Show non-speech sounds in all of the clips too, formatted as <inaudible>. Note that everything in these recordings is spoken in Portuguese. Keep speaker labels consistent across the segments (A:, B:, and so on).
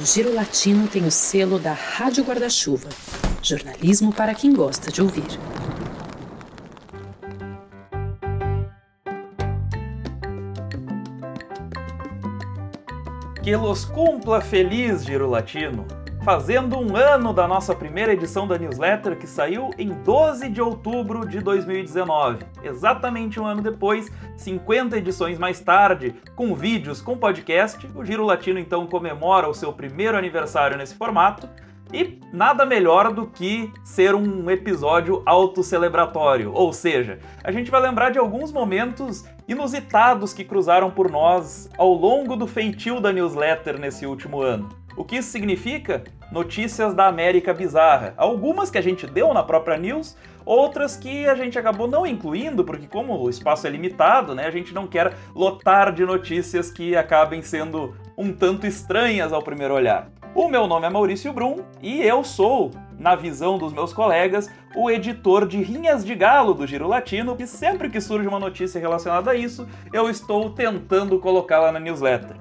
A: O Giro Latino tem o selo da Rádio Guarda-Chuva. Jornalismo para quem gosta de ouvir.
B: Que los cumpla feliz, Giro Latino! Fazendo um ano da nossa primeira edição da newsletter que saiu em 12 de outubro de 2019. Exatamente um ano depois, 50 edições mais tarde, com vídeos, com podcast, o Giro Latino então comemora o seu primeiro aniversário nesse formato. E nada melhor do que ser um episódio autocelebratório, ou seja, a gente vai lembrar de alguns momentos inusitados que cruzaram por nós ao longo do feitio da newsletter nesse último ano. O que isso significa? Notícias da América bizarra. Algumas que a gente deu na própria news, outras que a gente acabou não incluindo, porque como o espaço é limitado, né, a gente não quer lotar de notícias que acabem sendo um tanto estranhas ao primeiro olhar. O meu nome é Maurício Brum e eu sou, na visão dos meus colegas, o editor de Rinhas de Galo do Giro Latino, e sempre que surge uma notícia relacionada a isso, eu estou tentando colocá-la na newsletter.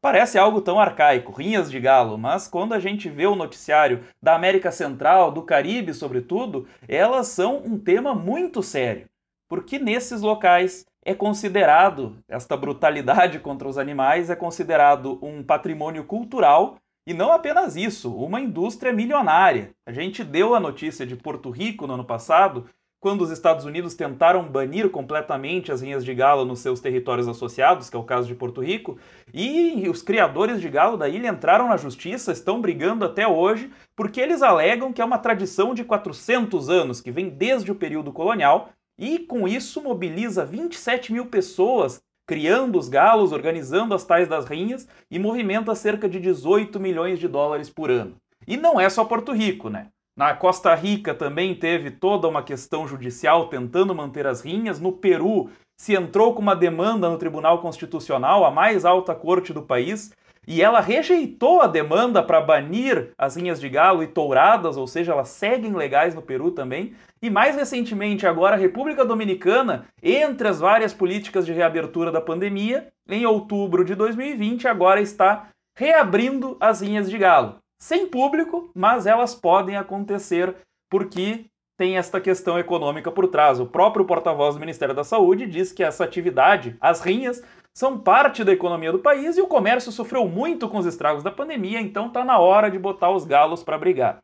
B: Parece algo tão arcaico, rinhas de galo, mas quando a gente vê o noticiário da América Central, do Caribe, sobretudo, elas são um tema muito sério. Porque nesses locais é considerado, esta brutalidade contra os animais é considerado um patrimônio cultural e não apenas isso, uma indústria milionária. A gente deu a notícia de Porto Rico no ano passado, quando os Estados Unidos tentaram banir completamente as rinhas de galo nos seus territórios associados, que é o caso de Porto Rico, e os criadores de galo da ilha entraram na justiça, estão brigando até hoje, porque eles alegam que é uma tradição de 400 anos, que vem desde o período colonial, e com isso mobiliza 27 mil pessoas criando os galos, organizando as tais das rinhas e movimenta cerca de 18 milhões de dólares por ano. E não é só Porto Rico, né? Na Costa Rica também teve toda uma questão judicial tentando manter as rinhas. No Peru se entrou com uma demanda no Tribunal Constitucional, a mais alta corte do país, e ela rejeitou a demanda para banir as rinhas de galo e touradas, ou seja, elas seguem legais no Peru também. E mais recentemente, agora a República Dominicana, entre as várias políticas de reabertura da pandemia, em outubro de 2020, agora está reabrindo as rinhas de galo sem público, mas elas podem acontecer porque tem esta questão econômica por trás. O próprio porta-voz do Ministério da Saúde diz que essa atividade, as rinhas, são parte da economia do país e o comércio sofreu muito com os estragos da pandemia, então está na hora de botar os galos para brigar.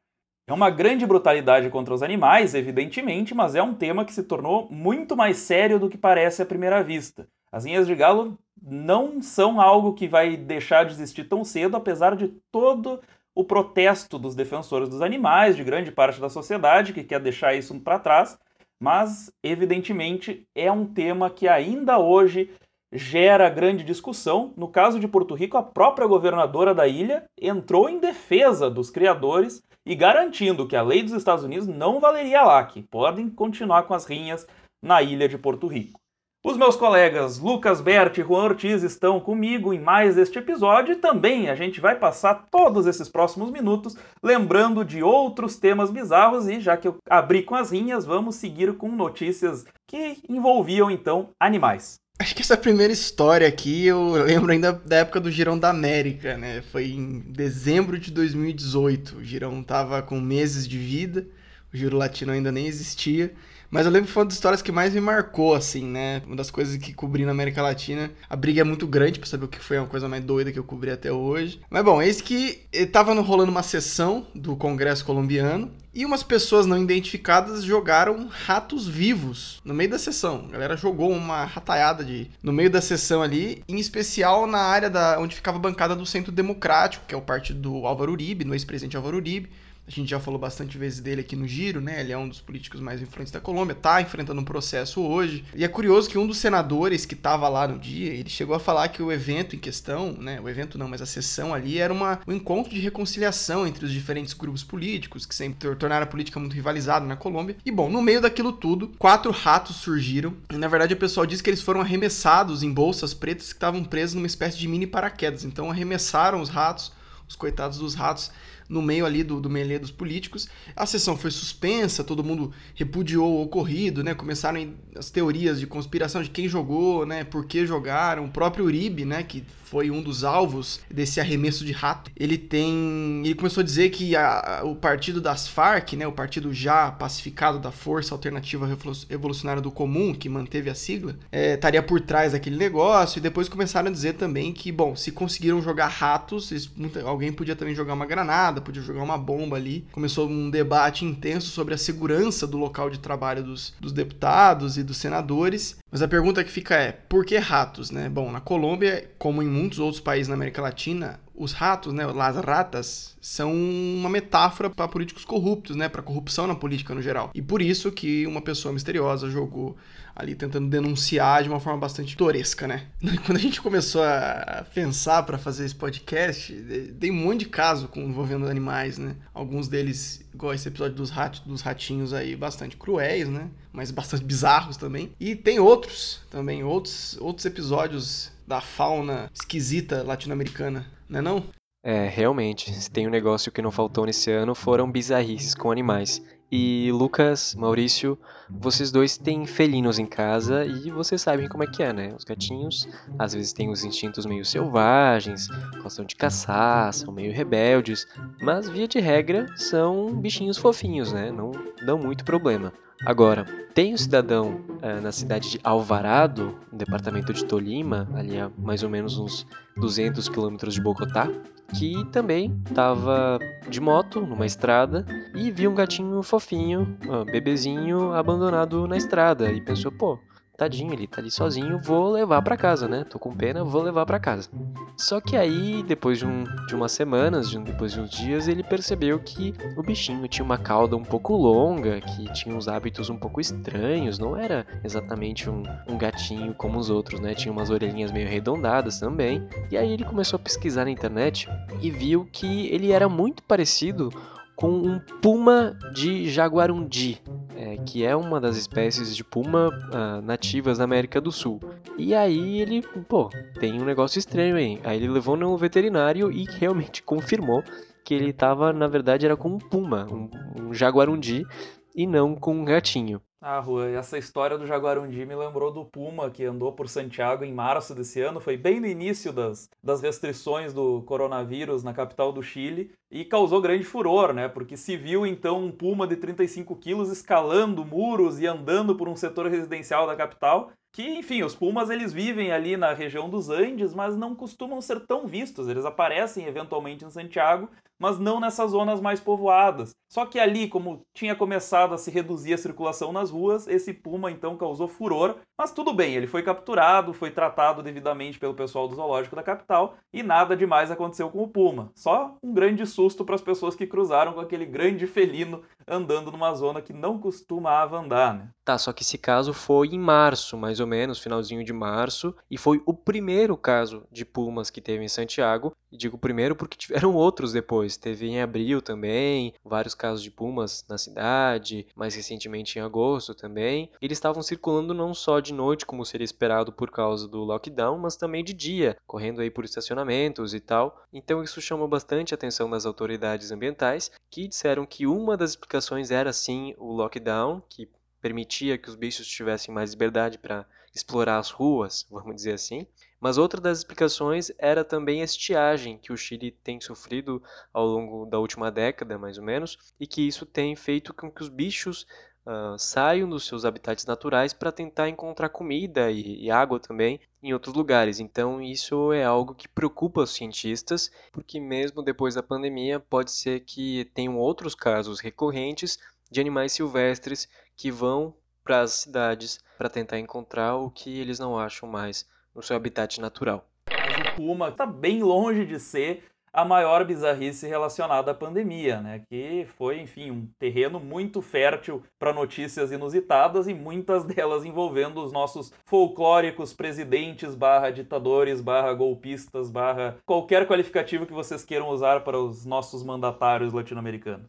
B: É uma grande brutalidade contra os animais, evidentemente, mas é um tema que se tornou muito mais sério do que parece à primeira vista. As linhas de galo não são algo que vai deixar de existir tão cedo, apesar de todo o protesto dos defensores dos animais, de grande parte da sociedade que quer deixar isso para trás, mas evidentemente é um tema que ainda hoje gera grande discussão. No caso de Porto Rico, a própria governadora da ilha entrou em defesa dos criadores e garantindo que a lei dos Estados Unidos não valeria lá, que podem continuar com as rinhas na ilha de Porto Rico. Os meus colegas Lucas Bert e Juan Ortiz estão comigo em mais este episódio e também a gente vai passar todos esses próximos minutos lembrando de outros temas bizarros e já que eu abri com as rinhas, vamos seguir com notícias que envolviam então animais.
C: Acho que essa primeira história aqui eu lembro ainda da época do Girão da América, né? Foi em dezembro de 2018. O Girão tava com meses de vida, o Giro Latino ainda nem existia. Mas eu lembro que foi uma das histórias que mais me marcou, assim, né? Uma das coisas que cobri na América Latina. A briga é muito grande pra saber o que foi a coisa mais doida que eu cobri até hoje. Mas bom, eis que tava rolando uma sessão do Congresso colombiano e umas pessoas não identificadas jogaram ratos vivos no meio da sessão. A galera jogou uma rataiada de no meio da sessão ali, em especial na área da onde ficava a bancada do Centro Democrático, que é o partido do Álvaro Uribe, no ex-presidente Álvaro Uribe. A gente já falou bastante vezes dele aqui no Giro, né? Ele é um dos políticos mais influentes da Colômbia, tá enfrentando um processo hoje. E é curioso que um dos senadores que estava lá no dia, ele chegou a falar que o evento em questão, né? O evento não, mas a sessão ali era uma, um encontro de reconciliação entre os diferentes grupos políticos, que sempre tornaram a política muito rivalizada na Colômbia. E bom, no meio daquilo tudo, quatro ratos surgiram. E na verdade o pessoal diz que eles foram arremessados em bolsas pretas que estavam presas numa espécie de mini paraquedas. Então arremessaram os ratos, os coitados dos ratos no meio ali do, do melee dos políticos. A sessão foi suspensa, todo mundo repudiou o ocorrido, né? Começaram as teorias de conspiração de quem jogou, né? Por que jogaram. O próprio Uribe, né? Que foi um dos alvos desse arremesso de rato. Ele tem. Ele começou a dizer que a, o partido das Farc, né, o partido já pacificado da Força Alternativa Revolucionária do Comum, que manteve a sigla, é, estaria por trás daquele negócio. E depois começaram a dizer também que, bom, se conseguiram jogar ratos, eles, alguém podia também jogar uma granada, podia jogar uma bomba ali. Começou um debate intenso sobre a segurança do local de trabalho dos, dos deputados e dos senadores. Mas a pergunta que fica é: por que ratos, né? Bom, na Colômbia, como em muitos outros países na América Latina, os ratos, né, as ratas, são uma metáfora para políticos corruptos, né, para corrupção na política no geral. E por isso que uma pessoa misteriosa jogou ali tentando denunciar de uma forma bastante toresca, né? <laughs> Quando a gente começou a pensar para fazer esse podcast, tem um monte de caso envolvendo animais, né? Alguns deles, igual esse episódio dos, ratos, dos ratinhos aí, bastante cruéis, né? Mas bastante bizarros também. E tem outros também, outros, outros episódios da fauna esquisita latino-americana, né não, não?
D: É, realmente, se tem um negócio que não faltou nesse ano foram bizarrices com animais. E Lucas, Maurício, vocês dois têm felinos em casa e vocês sabem como é que é, né? Os gatinhos às vezes têm os instintos meio selvagens, gostam de caçar, são meio rebeldes, mas via de regra são bichinhos fofinhos, né? Não dão muito problema. Agora, tem um cidadão uh, na cidade de Alvarado, no departamento de Tolima, ali a mais ou menos uns 200 quilômetros de Bogotá, que também estava de moto numa estrada e viu um gatinho fofinho, um bebezinho abandonado na estrada e pensou, pô, tadinho, ele tá ali sozinho, vou levar para casa, né? Tô com pena, vou levar para casa. Só que aí, depois de, um, de umas semanas, de, depois de uns dias, ele percebeu que o bichinho tinha uma cauda um pouco longa, que tinha uns hábitos um pouco estranhos, não era exatamente um, um gatinho como os outros, né? Tinha umas orelhinhas meio arredondadas também. E aí ele começou a pesquisar na internet e viu que ele era muito parecido com um puma de jaguarundi, é, que é uma das espécies de puma uh, nativas da América do Sul. E aí ele, pô, tem um negócio estranho aí. Aí ele levou no veterinário e realmente <laughs> confirmou que ele estava, na verdade, era com um puma, um, um jaguarundi, e não com um gatinho.
B: Ah, Rua, essa história do Jaguarundi me lembrou do Puma que andou por Santiago em março desse ano. Foi bem no início das, das restrições do coronavírus na capital do Chile e causou grande furor, né? Porque se viu então um Puma de 35 quilos escalando muros e andando por um setor residencial da capital que, enfim, os pumas eles vivem ali na região dos Andes, mas não costumam ser tão vistos. Eles aparecem eventualmente em Santiago, mas não nessas zonas mais povoadas. Só que ali, como tinha começado a se reduzir a circulação nas ruas, esse puma então causou furor. Mas tudo bem, ele foi capturado, foi tratado devidamente pelo pessoal do zoológico da capital e nada demais aconteceu com o puma. Só um grande susto para as pessoas que cruzaram com aquele grande felino andando numa zona que não costumava andar, né?
D: Tá, só que esse caso foi em março, mais ou menos, finalzinho de março, e foi o primeiro caso de pumas que teve em Santiago. E digo primeiro porque tiveram <laughs> outros depois. Teve em abril também, vários casos de pumas na cidade, mais recentemente em agosto também. Eles estavam circulando não só de noite, como seria esperado por causa do lockdown, mas também de dia, correndo aí por estacionamentos e tal. Então isso chamou bastante a atenção das autoridades ambientais, que disseram que uma das explicações era sim o lockdown, que permitia que os bichos tivessem mais liberdade para explorar as ruas, vamos dizer assim. Mas outra das explicações era também a estiagem que o Chile tem sofrido ao longo da última década, mais ou menos, e que isso tem feito com que os bichos uh, saiam dos seus habitats naturais para tentar encontrar comida e, e água também em outros lugares. Então, isso é algo que preocupa os cientistas, porque mesmo depois da pandemia, pode ser que tenham outros casos recorrentes de animais silvestres que vão para as cidades para tentar encontrar o que eles não acham mais no seu habitat natural.
B: Mas o puma está bem longe de ser a maior bizarrice relacionada à pandemia, né? Que foi, enfim, um terreno muito fértil para notícias inusitadas e muitas delas envolvendo os nossos folclóricos presidentes barra ditadores barra golpistas barra qualquer qualificativo que vocês queiram usar para os nossos mandatários latino-americanos.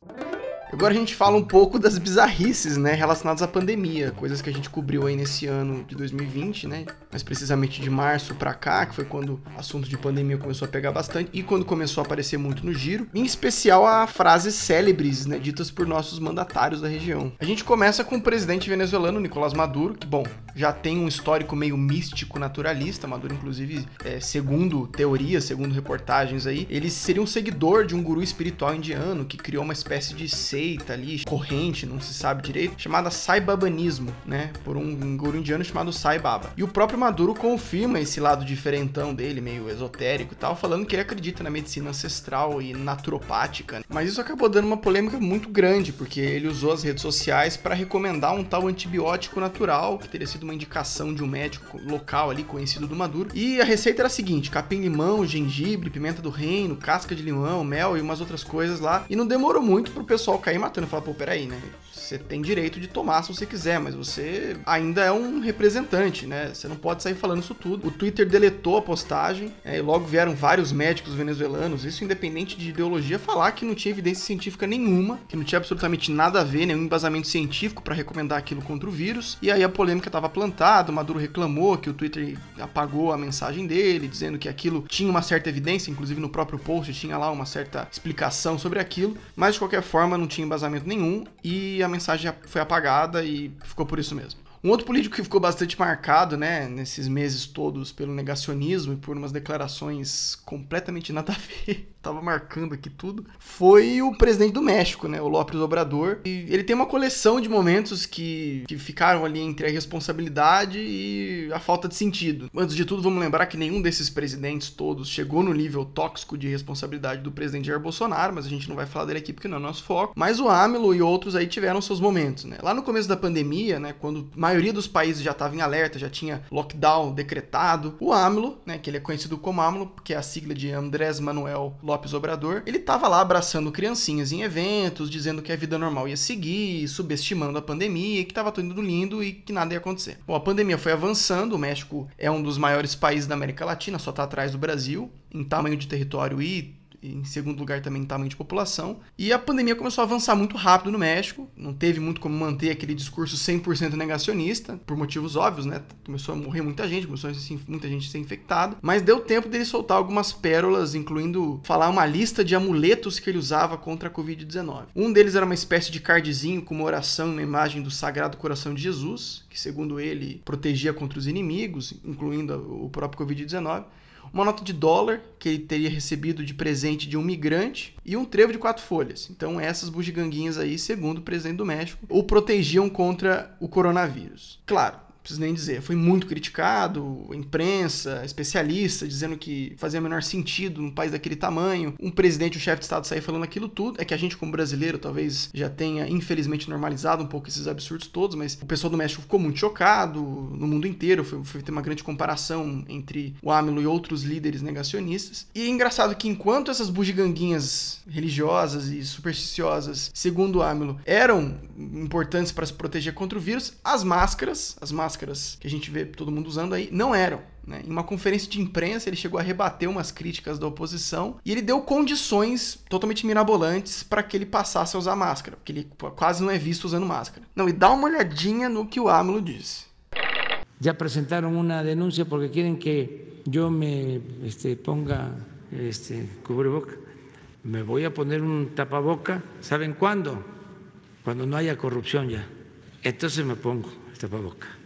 C: Agora a gente fala um pouco das bizarrices, né, relacionadas à pandemia, coisas que a gente cobriu aí nesse ano de 2020, né, mais precisamente de março para cá, que foi quando o assunto de pandemia começou a pegar bastante e quando começou a aparecer muito no giro, em especial a frases célebres, né, ditas por nossos mandatários da região. A gente começa com o presidente venezuelano Nicolás Maduro, que, bom, já tem um histórico meio místico naturalista, Maduro inclusive, é, segundo teorias, segundo reportagens aí, ele seria um seguidor de um guru espiritual indiano que criou uma espécie de seita ali, corrente, não se sabe direito, chamada Sai Babanismo, né, por um guru indiano chamado Sai Baba. E o próprio Maduro confirma esse lado diferentão dele, meio esotérico e tal, falando que ele acredita na medicina ancestral e naturopática. Né? Mas isso acabou dando uma polêmica muito grande, porque ele usou as redes sociais para recomendar um tal antibiótico natural, que teria sido uma indicação de um médico local ali conhecido do Maduro. E a receita era a seguinte: capim-limão, gengibre, pimenta do reino, casca de limão, mel e umas outras coisas lá. E não demorou muito pro pessoal cair matando. Falar, pô, peraí, né? Você tem direito de tomar se você quiser, mas você ainda é um representante, né? Você não pode sair falando isso tudo. O Twitter deletou a postagem, é, e logo vieram vários médicos venezuelanos, isso independente de ideologia, falar que não tinha evidência científica nenhuma, que não tinha absolutamente nada a ver, nenhum embasamento científico para recomendar aquilo contra o vírus. E aí a polêmica estava plantada, Maduro reclamou que o Twitter apagou a mensagem dele, dizendo que aquilo tinha uma certa evidência, inclusive no próprio post tinha lá uma certa explicação sobre aquilo, mas de qualquer forma não tinha embasamento nenhum e a mensagem foi apagada e ficou por isso mesmo. Um outro político que ficou bastante marcado, né, nesses meses todos pelo negacionismo e por umas declarações completamente nada a ver, <laughs> tava marcando aqui tudo, foi o presidente do México, né, o López Obrador. E ele tem uma coleção de momentos que, que ficaram ali entre a responsabilidade e a falta de sentido. Antes de tudo, vamos lembrar que nenhum desses presidentes todos chegou no nível tóxico de responsabilidade do presidente Jair Bolsonaro, mas a gente não vai falar dele aqui porque não é nosso foco. Mas o AMLO e outros aí tiveram seus momentos, né. Lá no começo da pandemia, né, quando maioria dos países já estava em alerta, já tinha lockdown decretado. O AMLO, né, que ele é conhecido como AMLO, que é a sigla de Andrés Manuel Lopes Obrador, ele estava lá abraçando criancinhas em eventos, dizendo que a vida normal ia seguir, subestimando a pandemia, que estava tudo lindo e que nada ia acontecer. Bom, a pandemia foi avançando, o México é um dos maiores países da América Latina, só está atrás do Brasil, em tamanho de território e em segundo lugar também tamanho de população. E a pandemia começou a avançar muito rápido no México, não teve muito como manter aquele discurso 100% negacionista, por motivos óbvios, né? Começou a morrer muita gente, começou a ser, muita gente ser infectada, mas deu tempo dele soltar algumas pérolas, incluindo falar uma lista de amuletos que ele usava contra a Covid-19. Um deles era uma espécie de cardzinho com uma oração e uma imagem do Sagrado Coração de Jesus, que segundo ele protegia contra os inimigos, incluindo o próprio Covid-19 uma nota de dólar que ele teria recebido de presente de um migrante e um trevo de quatro folhas. Então essas bugiganguinhas aí, segundo o presidente do México, o protegiam contra o coronavírus. Claro, preciso nem dizer, foi muito criticado, imprensa, especialista, dizendo que fazia menor sentido num país daquele tamanho, um presidente, o chefe de Estado sair falando aquilo tudo. É que a gente, como brasileiro, talvez já tenha, infelizmente, normalizado um pouco esses absurdos todos, mas o pessoal do México ficou muito chocado, no mundo inteiro, foi, foi ter uma grande comparação entre o AMLO e outros líderes negacionistas. E é engraçado que enquanto essas bugiganguinhas religiosas e supersticiosas, segundo o AMLO, eram importantes para se proteger contra o vírus, as máscaras, as máscaras máscaras que a gente vê todo mundo usando aí não eram. Né? Em uma conferência de imprensa, ele chegou a rebater umas críticas da oposição e ele deu condições totalmente mirabolantes para que ele passasse a usar máscara, porque ele quase não é visto usando máscara. Não, e dá uma olhadinha no que o AMLO disse.
E: Já apresentaram uma denúncia porque querem que eu me este, ponga este, cubreboca. Me vou a poner um tapaboca, ¿saben quando? Quando não haya corrupção já. Então me pongo el tapaboca.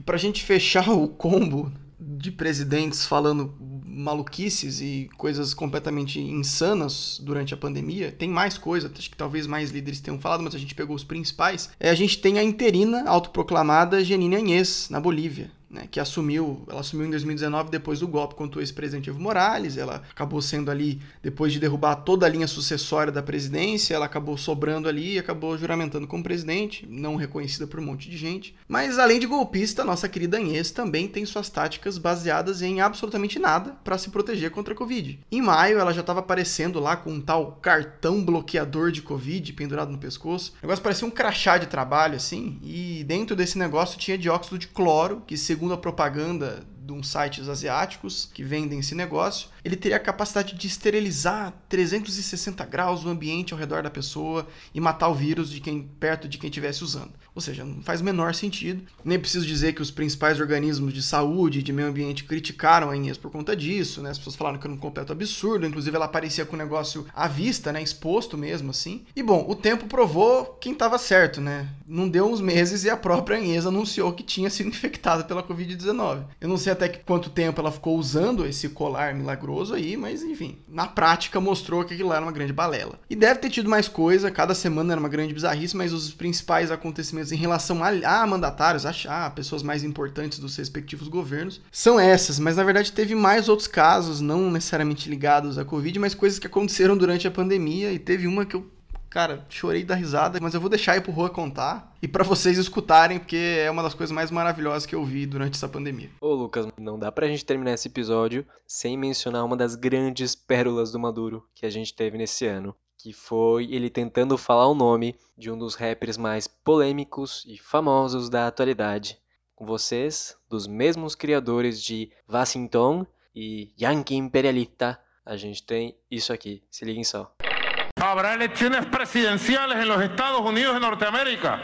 C: E pra gente fechar o combo de presidentes falando maluquices e coisas completamente insanas durante a pandemia, tem mais coisa, acho que talvez mais líderes tenham falado, mas a gente pegou os principais. É, a gente tem a interina autoproclamada Janine Añez, na Bolívia né, que assumiu, ela assumiu em 2019 depois do golpe contra o ex-presidente Evo Morales, ela acabou sendo ali, depois de derrubar toda a linha sucessória da presidência, ela acabou sobrando ali e acabou juramentando como presidente, não reconhecida por um monte de gente. Mas além de golpista, nossa querida Anhes também tem suas táticas baseadas em absolutamente nada para se proteger contra a Covid. Em maio, ela já estava aparecendo lá com um tal cartão bloqueador de Covid pendurado no pescoço. O negócio parecia um crachá de trabalho, assim, e dentro desse negócio tinha dióxido de cloro, que segundo segundo a propaganda de uns sites asiáticos que vendem esse negócio, ele teria a capacidade de esterilizar 360 graus o ambiente ao redor da pessoa e matar o vírus de quem perto de quem estivesse usando. Ou seja, não faz o menor sentido. Nem preciso dizer que os principais organismos de saúde e de meio ambiente criticaram a Inês por conta disso, né? As pessoas falaram que era um completo absurdo, inclusive ela aparecia com o negócio à vista, né? Exposto mesmo, assim. E bom, o tempo provou quem estava certo, né? Não deu uns meses e a própria Inês anunciou que tinha sido <laughs> infectada pela Covid-19. Eu não sei até que quanto tempo ela ficou usando esse colar milagroso aí, mas enfim, na prática mostrou que aquilo era uma grande balela. E deve ter tido mais coisa, cada semana era uma grande bizarrice, mas os principais acontecimentos em relação a, a mandatários, a, a, pessoas mais importantes dos respectivos governos, são essas. Mas na verdade teve mais outros casos, não necessariamente ligados à Covid, mas coisas que aconteceram durante a pandemia. E teve uma que eu cara, chorei da risada, mas eu vou deixar aí pro Rua contar e para vocês escutarem, porque é uma das coisas mais maravilhosas que eu vi durante essa pandemia.
D: Ô Lucas, não dá pra gente terminar esse episódio sem mencionar uma das grandes pérolas do Maduro que a gente teve nesse ano, que foi ele tentando falar o nome de um dos rappers mais polêmicos e famosos da atualidade. Com vocês, dos mesmos criadores de Washington e Yankee Imperialista, a gente tem isso aqui. Se liguem só.
F: Habrá elecciones presidenciales en los Estados Unidos de Norteamérica.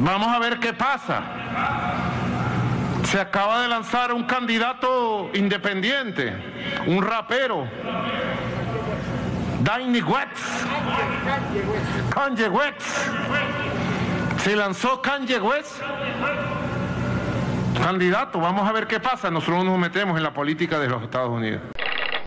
F: Vamos a ver qué pasa. Se acaba de lanzar un candidato independiente, un rapero, West. Kanye West. Se lanzó Kanye West. Candidato, vamos a ver qué pasa. Nosotros nos metemos en la política de los Estados Unidos.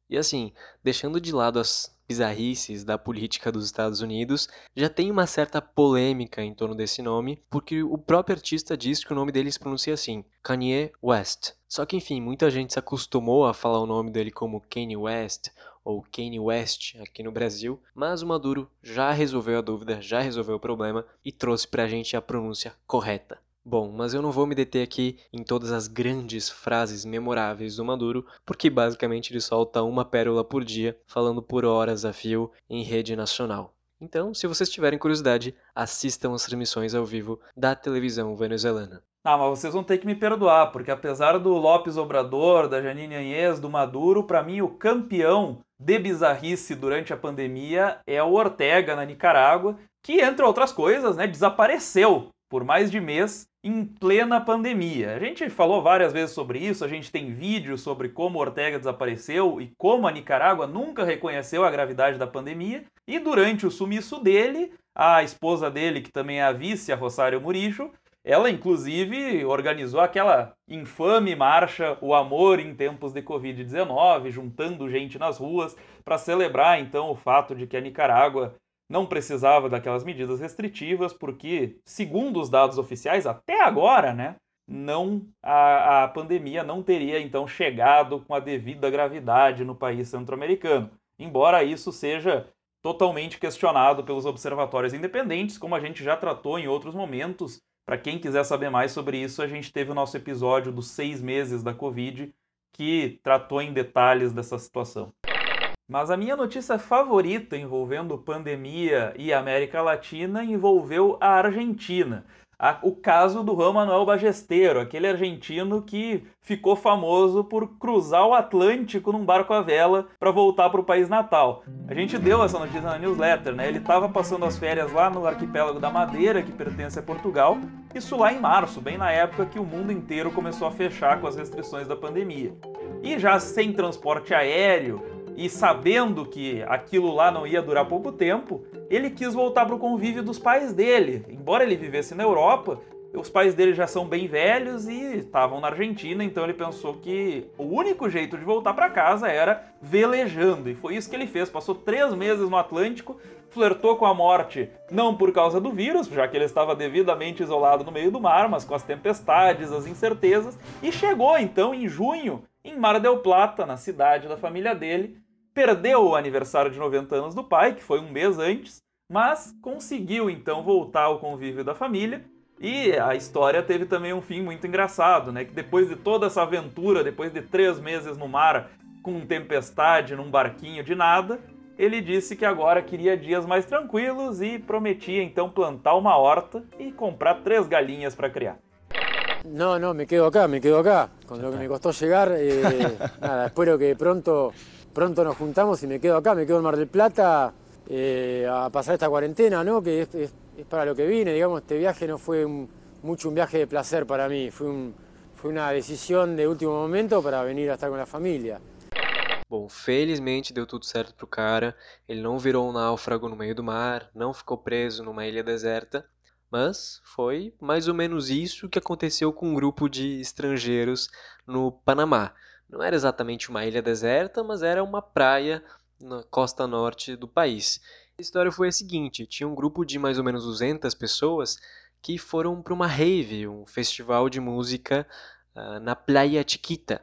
D: E assim, deixando de lado as bizarrices da política dos Estados Unidos, já tem uma certa polêmica em torno desse nome, porque o próprio artista diz que o nome dele se pronuncia assim, Kanye West. Só que enfim, muita gente se acostumou a falar o nome dele como Kanye West ou Kanye West aqui no Brasil, mas o Maduro já resolveu a dúvida, já resolveu o problema e trouxe pra gente a pronúncia correta. Bom, mas eu não vou me deter aqui em todas as grandes frases memoráveis do Maduro, porque basicamente ele solta uma pérola por dia, falando por horas a fio em rede nacional. Então, se vocês tiverem curiosidade, assistam as transmissões ao vivo da televisão venezuelana.
B: Ah, mas vocês vão ter que me perdoar, porque apesar do Lopes Obrador, da Janine Anhes, do Maduro, para mim o campeão de bizarrice durante a pandemia é o Ortega na Nicarágua, que entre outras coisas, né, desapareceu por mais de mês em plena pandemia. A gente falou várias vezes sobre isso, a gente tem vídeos sobre como Ortega desapareceu e como a Nicarágua nunca reconheceu a gravidade da pandemia, e durante o sumiço dele, a esposa dele, que também é a vice, a Rosário Muricho, ela inclusive organizou aquela infame marcha O Amor em Tempos de Covid-19, juntando gente nas ruas para celebrar então o fato de que a Nicarágua não precisava daquelas medidas restritivas, porque, segundo os dados oficiais, até agora, né, não a, a pandemia não teria então chegado com a devida gravidade no país centro-americano. Embora isso seja totalmente questionado pelos observatórios independentes, como a gente já tratou em outros momentos. Para quem quiser saber mais sobre isso, a gente teve o nosso episódio dos seis meses da Covid, que tratou em detalhes dessa situação. Mas a minha notícia favorita envolvendo pandemia e América Latina envolveu a Argentina. O caso do Juan Manuel Bagesteiro, aquele argentino que ficou famoso por cruzar o Atlântico num barco à vela para voltar para o país natal. A gente deu essa notícia na newsletter, né? Ele estava passando as férias lá no arquipélago da Madeira, que pertence a Portugal, isso lá em março, bem na época que o mundo inteiro começou a fechar com as restrições da pandemia. E já sem transporte aéreo, e sabendo que aquilo lá não ia durar pouco tempo, ele quis voltar para o convívio dos pais dele. Embora ele vivesse na Europa, os pais dele já são bem velhos e estavam na Argentina, então ele pensou que o único jeito de voltar para casa era velejando. E foi isso que ele fez. Passou três meses no Atlântico, flertou com a morte, não por causa do vírus, já que ele estava devidamente isolado no meio do mar, mas com as tempestades, as incertezas, e chegou então em junho em Mar del Plata, na cidade da família dele, perdeu o aniversário de 90 anos do pai, que foi um mês antes, mas conseguiu então voltar ao convívio da família. E a história teve também um fim muito engraçado, né? Que depois de toda essa aventura, depois de três meses no mar, com tempestade, num barquinho de nada, ele disse que agora queria dias mais tranquilos e prometia então plantar uma horta e comprar três galinhas para criar.
G: No, no, me quedo acá, me quedo acá. Con lo que me costó llegar, eh, <laughs> nada, espero que pronto, pronto nos juntamos y me quedo acá, me quedo en Mar del Plata eh, a pasar esta cuarentena, ¿no? Que es, es- es para lo que vine, digamos, este viaje no fue un- mucho un viaje de placer para mí, fue, un- fue una decisión de último momento para venir a estar con la familia.
D: Bom, felizmente deu tudo certo pro cara. Ele não virou um náufrago no meio do mar, não ficou preso numa ilha deserta. Mas foi mais ou menos isso que aconteceu com um grupo de estrangeiros no Panamá. Não era exatamente uma ilha deserta, mas era uma praia na costa norte do país. A história foi a seguinte: tinha um grupo de mais ou menos 200 pessoas que foram para uma rave, um festival de música ah, na Playa Chiquita.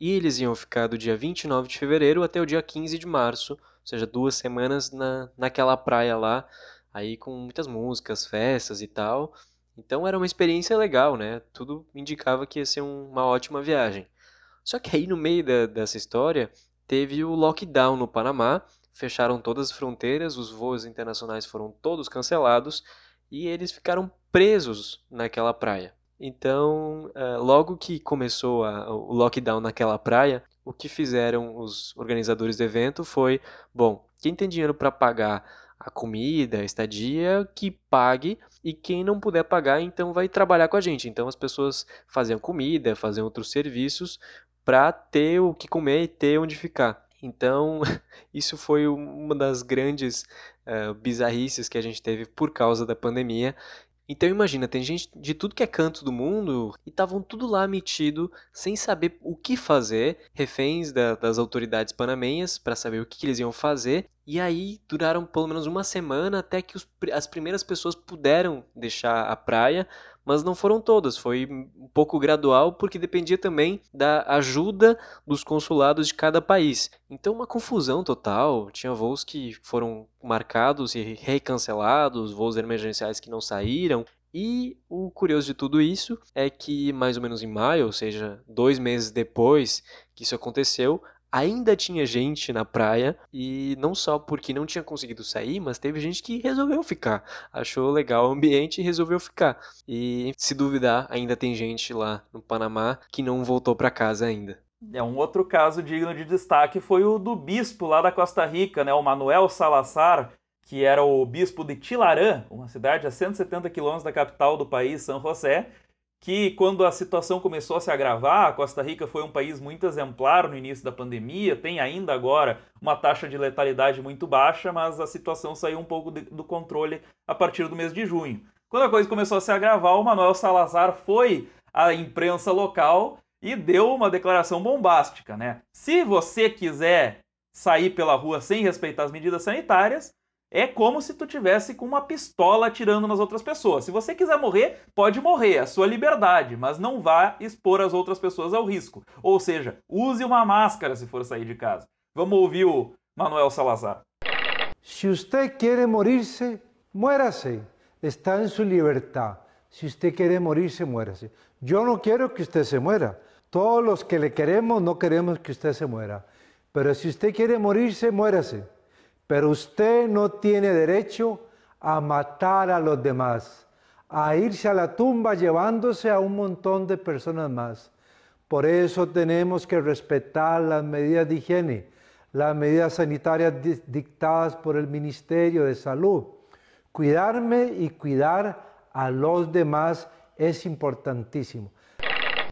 D: E eles iam ficar do dia 29 de fevereiro até o dia 15 de março, ou seja, duas semanas na, naquela praia lá, aí com muitas músicas, festas e tal. Então era uma experiência legal, né? Tudo indicava que ia ser um- uma ótima viagem. Só que aí no meio da- dessa história teve o lockdown no Panamá, fecharam todas as fronteiras, os voos internacionais foram todos cancelados e eles ficaram presos naquela praia. Então, eh, logo que começou a- o lockdown naquela praia, o que fizeram os organizadores do evento foi: bom, quem tem dinheiro para pagar a comida, a estadia, que pague, e quem não puder pagar, então vai trabalhar com a gente. Então, as pessoas faziam comida, faziam outros serviços para ter o que comer e ter onde ficar. Então, <laughs> isso foi uma das grandes eh, bizarrices que a gente teve por causa da pandemia. Então imagina, tem gente de tudo que é canto do mundo e estavam tudo lá metido, sem saber o que fazer, reféns da- das autoridades panamenhas para saber o que, que eles iam fazer. E aí duraram pelo menos uma semana até que os as primeiras pessoas puderam deixar a praia, mas não foram todas, foi um pouco gradual porque dependia também da ajuda dos consulados de cada país. Então uma confusão total, tinha voos que foram marcados e recancelados, voos emergenciais que não saíram. E o curioso de tudo isso é que, mais ou menos em maio, ou seja, dois meses depois que isso aconteceu, ainda tinha gente na praia e não só porque não tinha conseguido sair, mas teve gente que resolveu ficar, achou legal o ambiente e resolveu ficar. E se duvidar, ainda tem gente lá no Panamá que não voltou para casa ainda.
B: É um outro caso digno de destaque foi o do bispo lá da Costa Rica, né, o Manuel Salazar, que era o bispo de Tilarã, uma cidade a 170 quilômetros da capital do país, São José, que quando a situação começou a se agravar, a Costa Rica foi um país muito exemplar no início da pandemia, tem ainda agora uma taxa de letalidade muito baixa, mas a situação saiu um pouco de- do controle a partir do mês de junho. Quando a coisa começou a se agravar, o Manuel Salazar foi à imprensa local e deu uma declaração bombástica, né? Se você quiser sair pela rua sem respeitar as medidas sanitárias, é como se tu tivesse com uma pistola atirando nas outras pessoas. Se você quiser morrer, pode morrer, é a sua liberdade, mas não vá expor as outras pessoas ao risco. Ou seja, use uma máscara se for sair de casa. Vamos ouvir o Manuel Salazar.
H: Si usted quiere morirse, muérase. Está en su libertad. Si usted quiere morirse, muérase. Yo no quiero que usted se muera. Todos los que le queremos no queremos que usted se muera. Pero si usted quiere morirse, muérase. Pero usted no tiene derecho a matar a los demás, a irse a la tumba llevándose a un montón de personas más. Por eso tenemos que respetar las medidas de higiene, las medidas sanitarias di- dictadas por el Ministerio de Salud. Cuidarme y cuidar a los demás es importantísimo.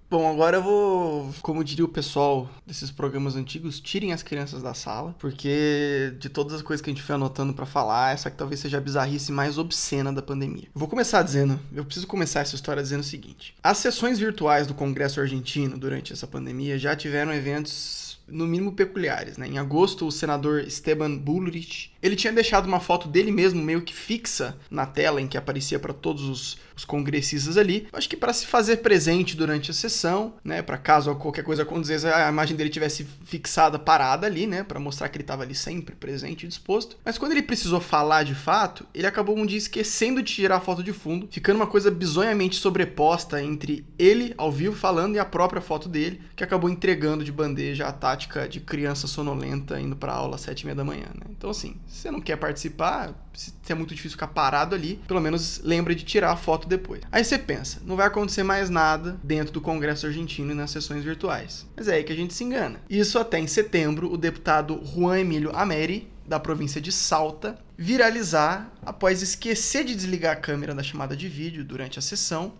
C: Bom, agora eu vou, como diria o pessoal desses programas antigos, tirem as crianças da sala, porque de todas as coisas que a gente foi anotando pra falar, essa que talvez seja a bizarrice mais obscena da pandemia. Vou começar dizendo, eu preciso começar essa história dizendo o seguinte: as sessões virtuais do Congresso argentino durante essa pandemia já tiveram eventos no mínimo peculiares, né? Em agosto, o senador Esteban Bullrich, ele tinha deixado uma foto dele mesmo meio que fixa na tela em que aparecia para todos os, os congressistas ali. Acho que para se fazer presente durante a sessão, né, para caso qualquer coisa acontecesse, a imagem dele tivesse fixada parada ali, né, para mostrar que ele estava ali sempre presente e disposto. Mas quando ele precisou falar de fato, ele acabou um dia esquecendo de tirar a foto de fundo, ficando uma coisa bizonhamente sobreposta entre ele ao vivo falando e a própria foto dele, que acabou entregando de bandeja a tática de criança sonolenta indo pra aula às sete e meia da manhã, né? Então, assim, se você não quer participar, se é muito difícil ficar parado ali, pelo menos lembre de tirar a foto depois. Aí você pensa, não vai acontecer mais nada dentro do Congresso argentino e nas sessões virtuais. Mas é aí que a gente se engana. Isso até em setembro, o deputado Juan Emílio Ameri, da província de Salta, viralizar após esquecer de desligar a câmera da chamada de vídeo durante a sessão,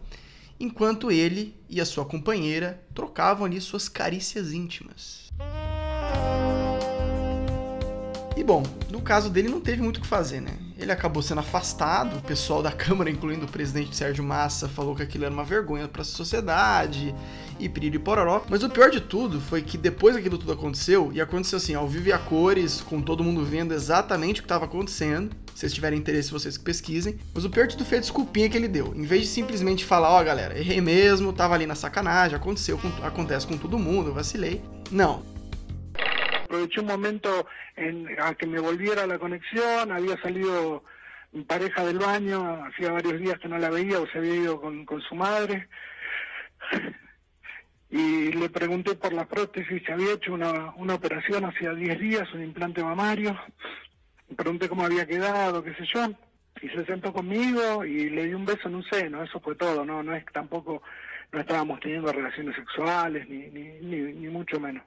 C: enquanto ele e a sua companheira trocavam ali suas carícias íntimas. Bom, no caso dele não teve muito o que fazer, né? Ele acabou sendo afastado, o pessoal da <laughs> Câmara, incluindo o presidente Sérgio Massa, falou que aquilo era uma vergonha para a sociedade e piriri pororó. Mas o pior de tudo foi que depois daquilo tudo aconteceu, e aconteceu assim, ao vivo e a cores, com todo mundo vendo exatamente o que estava acontecendo. Se vocês tiverem interesse, vocês que pesquisem. Mas o pior de tudo foi a desculpinha que ele deu. Em vez de simplesmente falar, ó, oh, galera, errei mesmo, tava ali na sacanagem, aconteceu, acontece com todo mundo, vacilei. Não,
I: aproveché un momento en, a que me volviera la conexión, había salido mi pareja del baño, hacía varios días que no la veía o se había ido con, con su madre, y le pregunté por la prótesis, se había hecho una, una operación hacía 10 días, un implante mamario, pregunté cómo había quedado, qué sé yo, y se sentó conmigo y le di un beso en un seno, eso fue todo, no, no es que tampoco no estábamos teniendo relaciones sexuales, ni, ni, ni mucho menos.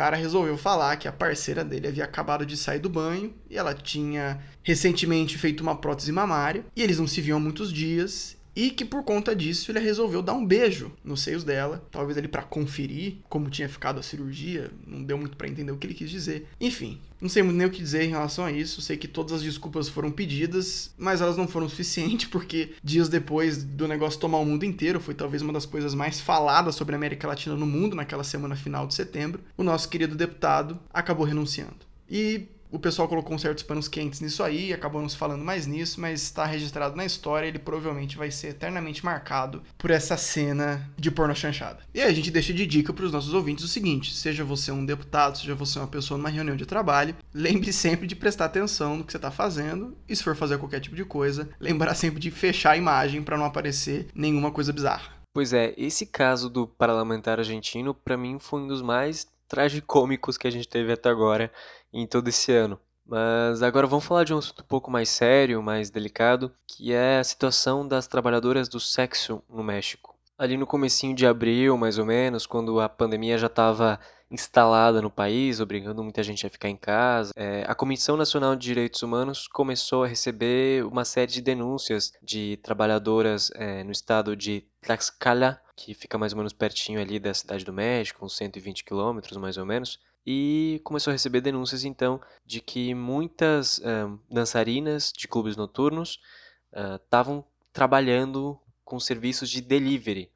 C: Cara resolveu falar que a parceira dele havia acabado de sair do banho e ela tinha recentemente feito uma prótese mamária e eles não se viam há muitos dias e que por conta disso ele resolveu dar um beijo nos seios dela, talvez ali para conferir como tinha ficado a cirurgia, não deu muito para entender o que ele quis dizer. Enfim, não sei nem o que dizer em relação a isso, sei que todas as desculpas foram pedidas, mas elas não foram <laughs> suficientes porque dias depois do negócio tomar o mundo inteiro, foi talvez uma das coisas mais faladas sobre a América Latina no mundo naquela semana final de setembro, o nosso querido deputado acabou renunciando. E o pessoal colocou certos panos quentes nisso aí, acabou nos falando mais nisso, mas está registrado na história, ele provavelmente vai ser eternamente marcado por essa cena de porno chanchada. E aí a gente deixa de dica para os nossos ouvintes o seguinte: seja você um deputado, seja você uma pessoa numa reunião de trabalho, lembre sempre de prestar atenção no que você está fazendo e se for fazer qualquer tipo de coisa, lembrar sempre de fechar a imagem para não aparecer nenhuma coisa bizarra.
D: Pois é, esse caso do parlamentar argentino, para mim, foi um dos mais tragicômicos que a gente teve até agora em todo esse ano. Mas agora vamos falar de um assunto um pouco mais sério, mais delicado, que é a situação das trabalhadoras do sexo no México. Ali no comecinho de abril, mais ou menos, quando a pandemia já estava instalada no país, obrigando muita gente a ficar em casa, é, a Comissão Nacional de Direitos Humanos começou a receber uma série de denúncias de trabalhadoras é, no estado de Tlaxcala, que fica mais ou menos pertinho ali da cidade do México, uns 120 quilômetros mais ou menos, e começou a receber denúncias então de que muitas uh, dançarinas de clubes noturnos estavam uh, trabalhando com serviços de delivery.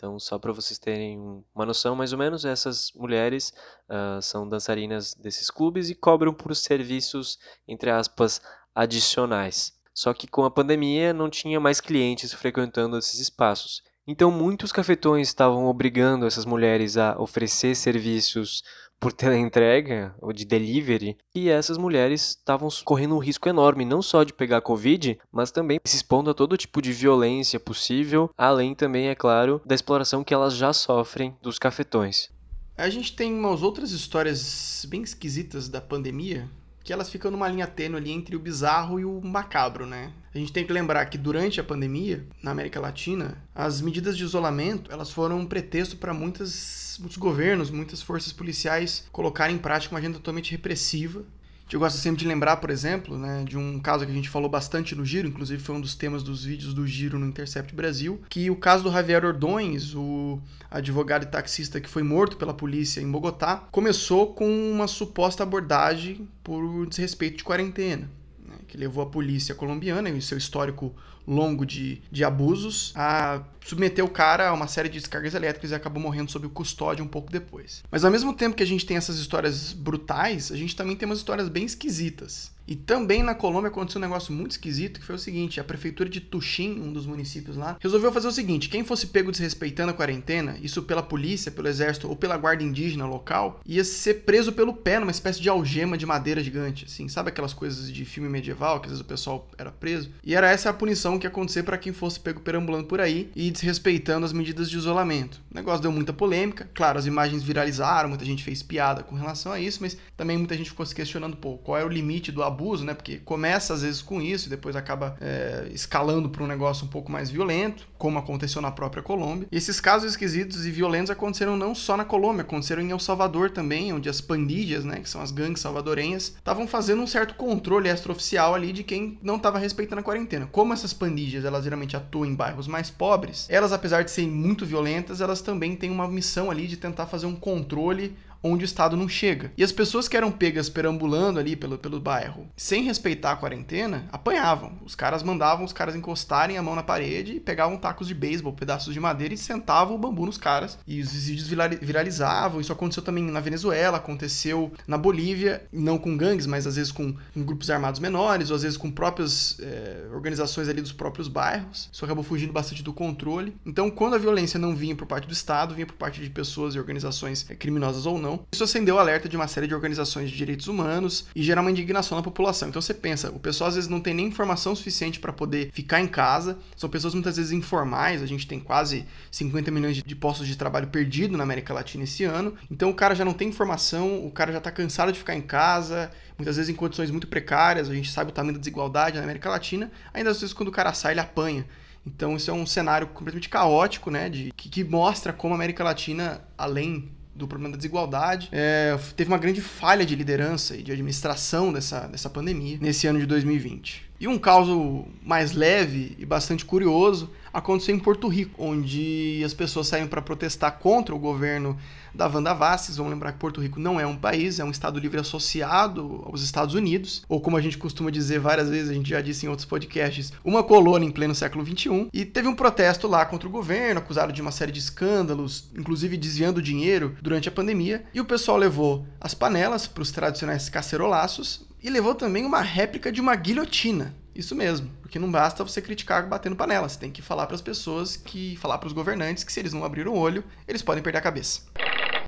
D: Então, só para vocês terem uma noção, mais ou menos, essas mulheres uh, são dançarinas desses clubes e cobram por serviços, entre aspas, adicionais. Só que com a pandemia não tinha mais clientes frequentando esses espaços. Então, muitos cafetões estavam obrigando essas mulheres a oferecer serviços por <laughs> teleentrega ou de delivery, e essas mulheres estavam correndo um risco enorme, não só de pegar Covid, mas também se expondo a todo tipo de violência possível, além também, é claro, da exploração que elas já sofrem dos cafetões.
C: A gente tem umas outras histórias bem esquisitas da pandemia, que elas ficam numa linha tênue ali entre o bizarro e o macabro, né? A gente tem que lembrar que durante a pandemia, na América Latina, as medidas de isolamento, elas foram um pretexto para muitas muitos governos, muitas forças policiais colocarem em prática uma agenda totalmente repressiva eu gosto sempre de lembrar, por exemplo, né, de um caso que a gente falou bastante no Giro, inclusive foi um dos temas dos vídeos do Giro no Intercept Brasil, que o caso do Javier Ordões, o advogado e taxista que foi morto pela polícia em Bogotá, começou com uma suposta abordagem por desrespeito de quarentena, né, que levou a polícia colombiana e seu histórico longo de, de abusos a submeter o cara a uma série de descargas elétricas e acabou morrendo sob custódia um pouco depois. Mas ao mesmo tempo que a gente tem essas histórias brutais, a gente também tem umas histórias bem esquisitas. E também na Colômbia aconteceu um negócio muito esquisito, que foi o seguinte, a prefeitura de Tuxim, um dos municípios lá, resolveu fazer o seguinte, quem fosse pego desrespeitando a quarentena, isso pela polícia, pelo exército ou pela guarda indígena local, ia ser preso pelo pé numa espécie de algema de madeira gigante, assim, sabe aquelas coisas de filme medieval que às vezes o pessoal era preso? E era essa a punição situação que ia acontecer para quem fosse pego perambulando por aí e desrespeitando as medidas de isolamento. O negócio deu muita polêmica, claro, as imagens viralizaram, muita gente fez piada com relação a isso, mas também muita gente ficou se questionando, pô, qual é o limite do abuso, né? Porque começa às vezes com isso e depois acaba é, escalando para um negócio um pouco mais violento, como aconteceu na própria Colômbia. E esses casos esquisitos e violentos aconteceram não só na Colômbia, aconteceram em El Salvador também, onde as pandilhas, né, que são as gangues salvadorenhas, estavam fazendo um certo controle extraoficial ali de quem não estava respeitando a quarentena. Como essas pandilhas, elas geralmente atuam em bairros mais pobres, elas apesar de serem muito violentas, elas também têm uma missão ali de tentar fazer um controle onde o Estado não chega. E as pessoas que eram pegas perambulando ali pelo, pelo bairro, sem respeitar a quarentena, apanhavam. Os caras mandavam os caras encostarem a mão na parede e pegavam tacos de beisebol, pedaços de madeira e sentavam o bambu nos caras. E os vídeos viralizavam. Isso aconteceu também na Venezuela, aconteceu na Bolívia, não com gangues, mas às vezes com, grupos armados menores, ou às vezes com próprias é, organizações ali dos próprios bairros. Isso acabou fugindo bastante do controle. Então, quando a violência não vinha por parte do Estado, vinha por parte de pessoas e organizações é, criminosas ou não, não. Isso acendeu o alerta de uma série de organizações de direitos humanos e gera uma indignação na população. Então você pensa, o pessoal às vezes não tem nem informação suficiente para poder ficar em casa, são pessoas muitas vezes informais, a gente tem quase 50 milhões de postos de trabalho perdido na América Latina esse ano. Então o cara já não tem informação, o cara já está cansado de ficar em casa, muitas vezes em condições muito precárias, a gente sabe o tamanho da desigualdade na América Latina, ainda às vezes quando o cara sai ele apanha. Então isso é um cenário completamente caótico, né, de, que, que mostra como a América Latina, além do problema da desigualdade. É, teve uma grande falha de liderança e de administração dessa, dessa pandemia nesse ano de 2020. E um caso mais leve e bastante curioso aconteceu em Porto Rico, onde as pessoas saíram para protestar contra o governo da Wanda Vasses. Vamos lembrar que Porto Rico não é um país, é um Estado livre associado aos Estados Unidos, ou como a gente costuma dizer várias vezes, a gente já disse em outros podcasts, uma colônia em pleno século XXI. E teve um protesto lá contra o governo, acusado de uma série de escândalos, inclusive desviando dinheiro durante a pandemia. E o pessoal levou as panelas para os tradicionais cacerolaços e levou também uma réplica de uma guilhotina. Isso mesmo, porque não basta você criticar batendo panela, você tem que falar para as pessoas que falar para os governantes que se eles não abriram o olho, eles podem perder a cabeça.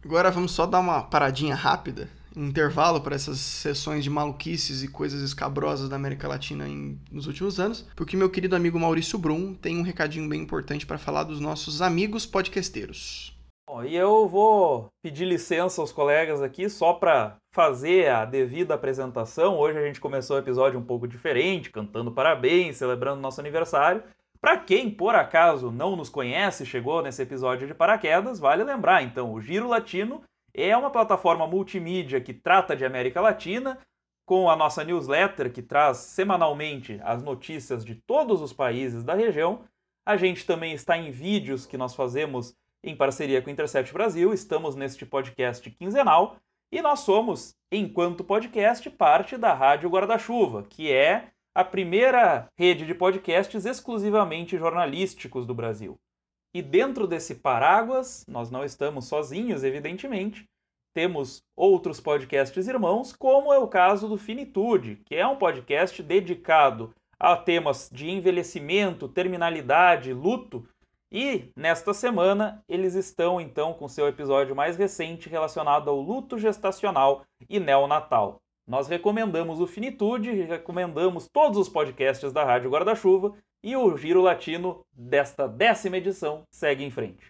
C: Agora vamos só dar uma paradinha rápida, um intervalo para essas sessões de maluquices e coisas escabrosas da América Latina em, nos últimos anos, porque meu querido amigo Maurício Brum tem um recadinho bem importante para falar dos nossos amigos podcasteiros.
B: Bom, e eu vou pedir licença aos colegas aqui só para fazer a devida apresentação. Hoje a gente começou o episódio um pouco diferente, cantando parabéns, celebrando nosso aniversário. Para quem, por acaso, não nos conhece, chegou nesse episódio de paraquedas, vale lembrar, então, o Giro Latino é uma plataforma multimídia que trata de América Latina, com a nossa newsletter que traz semanalmente as notícias de todos os países da região. A gente também está em vídeos que nós fazemos em parceria com o Intercept Brasil, estamos neste podcast quinzenal e nós somos, enquanto podcast, parte da Rádio Guarda-Chuva, que é a primeira rede de podcasts exclusivamente jornalísticos do Brasil. E dentro desse paráguas, nós não estamos sozinhos, evidentemente. Temos outros podcasts irmãos, como é o caso do Finitude, que é um podcast dedicado a temas de envelhecimento, terminalidade, luto. E nesta semana eles estão então com seu episódio mais recente relacionado ao luto gestacional e neonatal. Nós recomendamos o Finitude, recomendamos todos os podcasts da Rádio Guarda-Chuva e o Giro Latino desta décima edição segue em frente.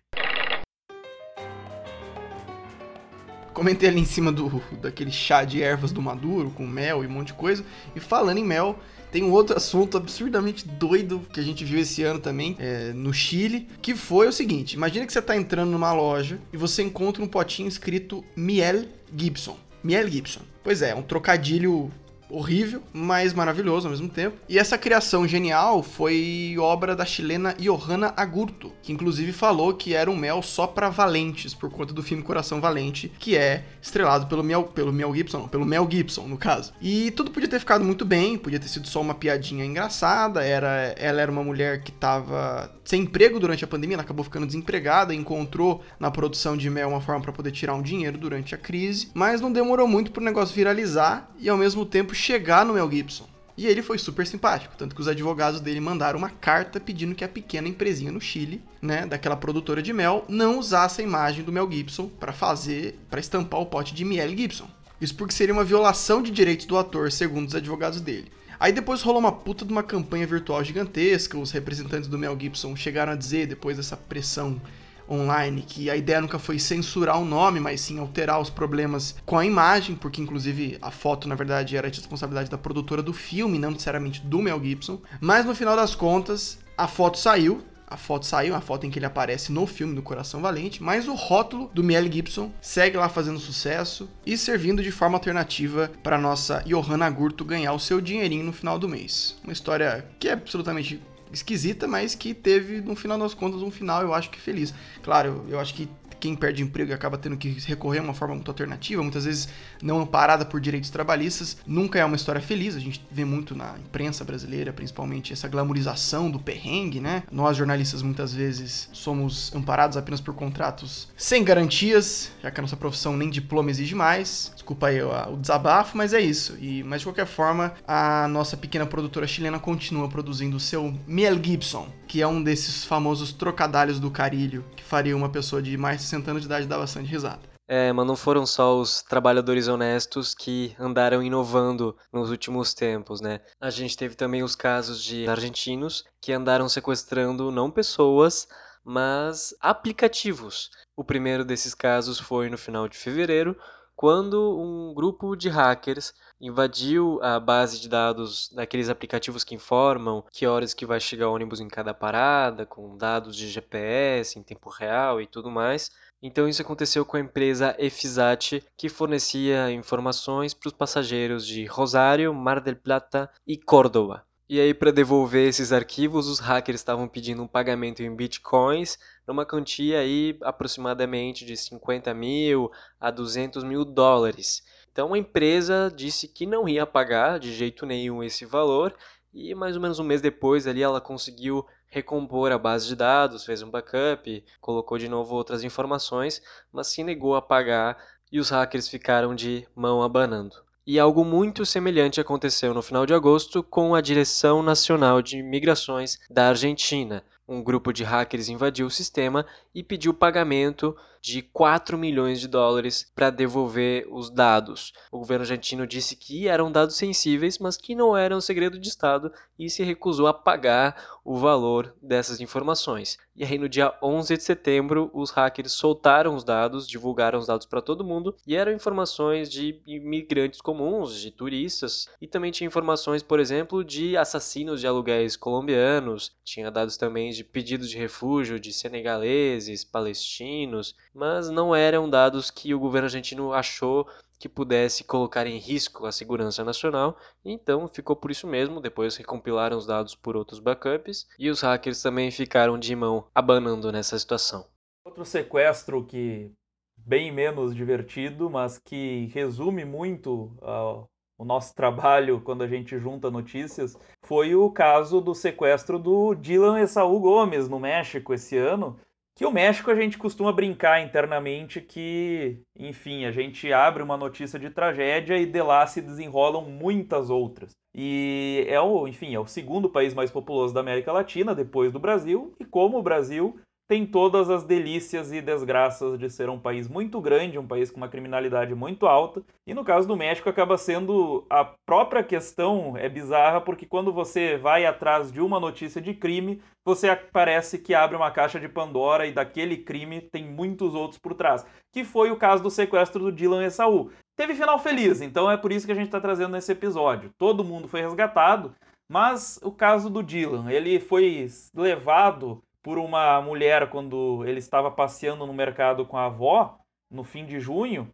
C: Comentei ali em cima do daquele chá de ervas do Maduro com mel e um monte de coisa. E falando em mel, tem um outro assunto absurdamente doido que a gente viu esse ano também é, no Chile, que foi o seguinte: imagina que você está entrando numa loja e você encontra um potinho escrito Miel Gibson. Miel Gibson. Pois é, um trocadilho horrível, mas maravilhoso ao mesmo tempo. E essa criação genial foi obra da chilena Johanna Agurto, que inclusive falou que era um mel só para valentes, por conta do filme Coração Valente, que é estrelado pelo Mel, pelo Mel Gibson, não, pelo Mel Gibson, no caso. E tudo podia ter ficado muito bem, podia ter sido só uma piadinha engraçada, era, ela era uma mulher que tava sem emprego durante a pandemia, ela acabou ficando desempregada, encontrou na produção de mel uma forma para poder tirar um dinheiro durante a crise, mas não demorou muito pro negócio viralizar e ao mesmo tempo chegar no Mel Gibson. E ele foi super simpático, tanto que os advogados dele mandaram uma carta pedindo que a pequena empresinha no Chile, né, daquela produtora de mel, não usasse a imagem do Mel Gibson para fazer, para estampar o pote de Miel Gibson. Isso porque seria uma violação de direitos do ator, segundo os advogados dele. Aí depois rolou uma puta de uma campanha virtual gigantesca, os representantes do Mel Gibson chegaram a dizer, depois dessa pressão online, que a ideia nunca foi censurar o nome, mas sim alterar os problemas com a imagem, porque inclusive a foto, na verdade, era de responsabilidade da produtora do filme, não necessariamente do Mel Gibson. Mas no final das contas, a foto saiu, a foto saiu, a foto em que ele aparece no filme do Coração Valente, mas o rótulo do Mel Gibson segue lá fazendo sucesso e servindo de forma alternativa para nossa Johanna Gurto ganhar o seu dinheirinho no final do mês. Uma história que é absolutamente esquisita, mas que teve, no final das contas, um final, eu acho que feliz. Claro, eu acho que quem perde emprego acaba tendo que recorrer a uma forma muito alternativa, muitas vezes não parada por direitos trabalhistas, nunca é uma história feliz. A gente vê muito na imprensa brasileira, principalmente, essa glamorização do perrengue, né? Nós, jornalistas, muitas vezes somos amparados apenas por contratos sem garantias, já que a nossa profissão nem diploma exige mais. Desculpa aí o desabafo, mas é isso. E, mas de qualquer forma, a nossa pequena produtora chilena continua produzindo o seu Mel Gibson, que é um desses famosos trocadalhos do carilho que faria uma pessoa de mais de 60 anos de idade dar bastante risada.
D: É, mas não foram só os trabalhadores honestos que andaram inovando nos últimos tempos, né? A gente teve também os casos de argentinos que andaram sequestrando não pessoas, mas aplicativos. O primeiro desses casos foi no final de fevereiro, quando um grupo de hackers invadiu a base de dados daqueles aplicativos que informam que horas que vai chegar o ônibus em cada parada, com dados de GPS em tempo real e tudo mais. Então isso aconteceu com a empresa Efisat, que fornecia informações para os passageiros de Rosário, Mar del Plata e Córdoba. E aí, para devolver esses arquivos, os hackers estavam pedindo um pagamento em bitcoins, numa quantia aí aproximadamente de 50 mil a 200 mil dólares. Então a empresa disse que não ia pagar de jeito nenhum esse valor e mais ou menos um mês depois ali ela conseguiu recompor a base de dados, fez um backup, colocou de novo outras informações, mas se negou a pagar e os hackers ficaram de mão abanando. E algo muito semelhante aconteceu no final de agosto com a Direção Nacional de Migrações da Argentina. Um grupo de hackers invadiu o sistema e pediu pagamento de 4 milhões de dólares para devolver os dados. O governo argentino disse que eram dados sensíveis, mas que não eram segredo de Estado e se recusou a pagar o valor dessas informações. E aí, no dia 11 de setembro, os hackers soltaram os dados, divulgaram os dados para todo mundo e eram informações de imigrantes comuns, de turistas, e também tinha informações, por exemplo, de assassinos de aluguéis colombianos, tinha dados também de pedidos de refúgio de senegaleses, palestinos mas não eram dados que o governo argentino achou que pudesse colocar em risco a segurança nacional, então ficou por isso mesmo. Depois recompilaram os dados por outros backups e os hackers também ficaram de mão abanando nessa situação.
B: Outro sequestro que bem menos divertido, mas que resume muito uh, o nosso <laughs> trabalho quando a gente junta notícias, foi o caso do sequestro do Dylan Esaú Gomes no México esse ano, que o México a gente costuma brincar internamente que, enfim, a gente abre uma notícia de tragédia e de lá se desenrolam muitas outras. E é o, enfim, é o segundo país mais populoso da América Latina, depois do Brasil, e como o Brasil tem todas as delícias e desgraças de ser um país muito grande, um país com uma criminalidade muito alta. E no caso do México acaba sendo a própria questão é bizarra porque quando você vai atrás de uma notícia de crime, você parece que abre uma caixa de Pandora e daquele crime tem muitos outros por trás. Que foi o caso do sequestro do Dylan Essaú. Teve final feliz, então é por isso que a gente está trazendo nesse episódio. Todo mundo foi resgatado, mas o caso do Dylan, ele foi levado por uma mulher quando ele estava passeando no mercado com a avó, no fim de junho.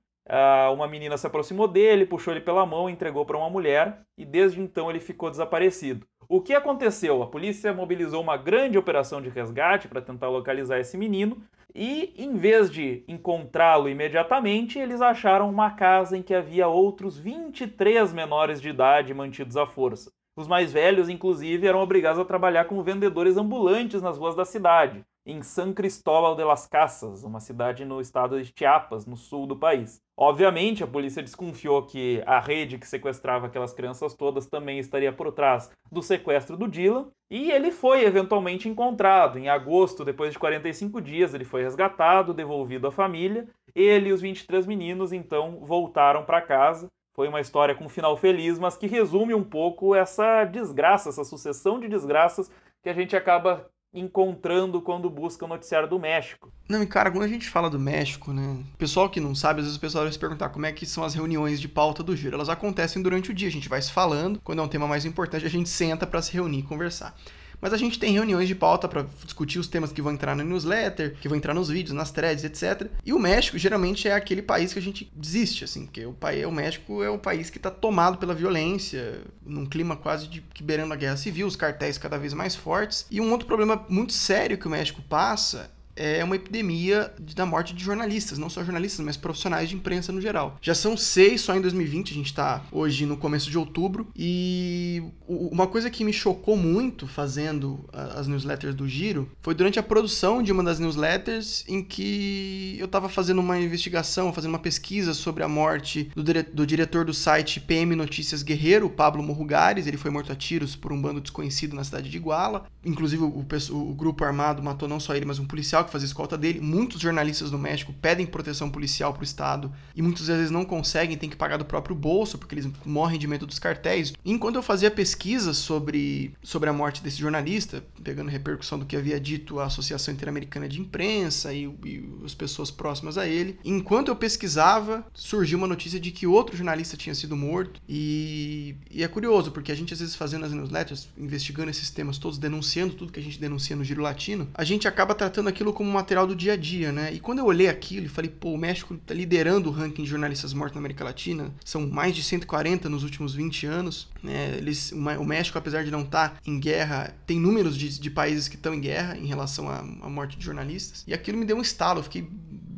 B: Uma menina se aproximou dele, puxou ele pela mão, entregou para uma mulher e desde então ele ficou desaparecido. O que aconteceu? A polícia mobilizou uma grande operação de resgate para tentar localizar esse menino e, em vez de encontrá-lo imediatamente, eles acharam uma casa em que havia outros 23 menores de idade mantidos à força. Os mais velhos, inclusive, eram obrigados a trabalhar como vendedores ambulantes nas ruas da cidade, em San Cristóbal de las Casas, uma cidade no estado de Chiapas, no sul do país. Obviamente, a polícia desconfiou que a rede que sequestrava aquelas crianças todas também estaria por trás do sequestro do Dylan, e ele foi eventualmente encontrado. Em agosto, depois de 45 dias, ele foi resgatado, devolvido à família. Ele e os 23 meninos então voltaram para casa foi uma história com um final feliz, mas que resume um pouco essa desgraça, essa sucessão de desgraças que a gente acaba encontrando quando busca o noticiário do México.
C: Não, e cara, quando a gente fala do México, né? Pessoal que não sabe, às vezes o pessoal vai se perguntar como é que são as reuniões de pauta do giro. Elas acontecem durante o dia, a gente vai se falando, quando é um tema mais importante, a gente senta para se reunir e conversar. Mas a gente tem reuniões de pauta para discutir os temas que vão entrar na newsletter, que vão entrar nos vídeos, nas threads, etc. E o México geralmente é aquele país que a gente desiste, assim, porque o, país, o México é o país que está tomado pela violência, num clima quase de que beirando a guerra civil, os cartéis cada vez mais fortes. E um outro problema muito sério que o México passa é uma epidemia da morte de jornalistas, não só jornalistas, mas profissionais de imprensa no geral. Já são seis só em 2020, a gente está hoje no começo de outubro, e uma coisa que me chocou muito fazendo as newsletters do Giro foi durante a produção de uma das newsletters em que eu estava fazendo uma investigação, fazendo uma pesquisa sobre a morte do, dire do diretor do site PM Notícias Guerreiro, Pablo Morrugares, ele foi morto a tiros por um bando desconhecido na cidade de Iguala. Inclusive o, o, o grupo armado matou não só ele, mas um policial que fazia escolta dele. Muitos jornalistas do México pedem proteção policial para o Estado e muitas vezes não conseguem, tem que pagar do próprio bolso porque eles morrem de medo dos cartéis. Enquanto eu fazia pesquisa sobre, sobre a morte desse jornalista, pegando repercussão do que havia dito a Associação Interamericana de Imprensa e, e as pessoas próximas a ele, enquanto eu pesquisava, surgiu uma notícia de que outro jornalista tinha sido morto. E, e é curioso, porque a gente às vezes fazendo as newsletters, investigando esses temas todos, denunciando tudo que a gente denuncia no Giro Latino, a gente acaba tratando aquilo como material do dia a dia, né? E quando eu olhei aquilo e falei, pô, o México tá liderando o ranking de jornalistas mortos na América Latina, são mais de 140 nos últimos 20 anos, né? Eles, o México, apesar de não estar tá em guerra, tem números de, de países que estão em guerra em relação à, morte de jornalistas. E aquilo me deu um estalo, eu fiquei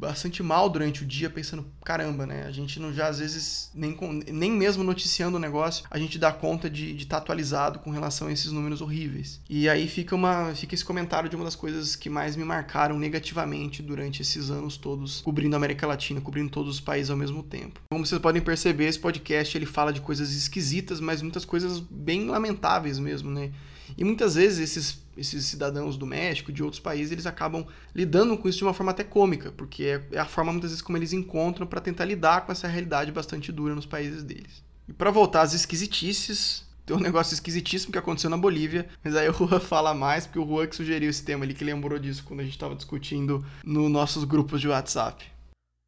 C: bastante mal durante o dia, pensando, caramba, né? A gente não já, às vezes, nem, nem mesmo noticiando o negócio, a gente dá conta de estar tá atualizado com relação a esses números horríveis. E aí fica, uma, fica esse comentário de uma das coisas que mais me marcaram negativamente durante esses anos todos, cobrindo a América Latina, cobrindo todos os países ao mesmo tempo. Como vocês podem perceber, esse podcast ele fala de coisas esquisitas, mas muitas coisas bem lamentáveis mesmo, né? E muitas vezes esses, esses cidadãos do México, de outros países, eles acabam lidando com isso de uma forma até cômica, porque é, é a forma muitas vezes como eles encontram para tentar lidar com essa realidade bastante dura nos países deles. E para voltar às esquisitices, tem um negócio esquisitíssimo que aconteceu na Bolívia, mas aí o Juan <laughs> fala mais, porque o Juan que sugeriu esse tema ali, que lembrou disso quando a gente estava discutindo nos nossos grupos de WhatsApp.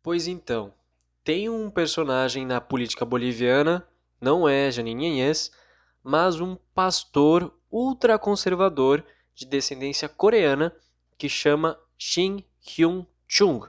D: Pois então, tem um personagem na política boliviana, não é Janine Inês, mas um pastor ultraconservador de descendência coreana que chama Shin Hyun-chung.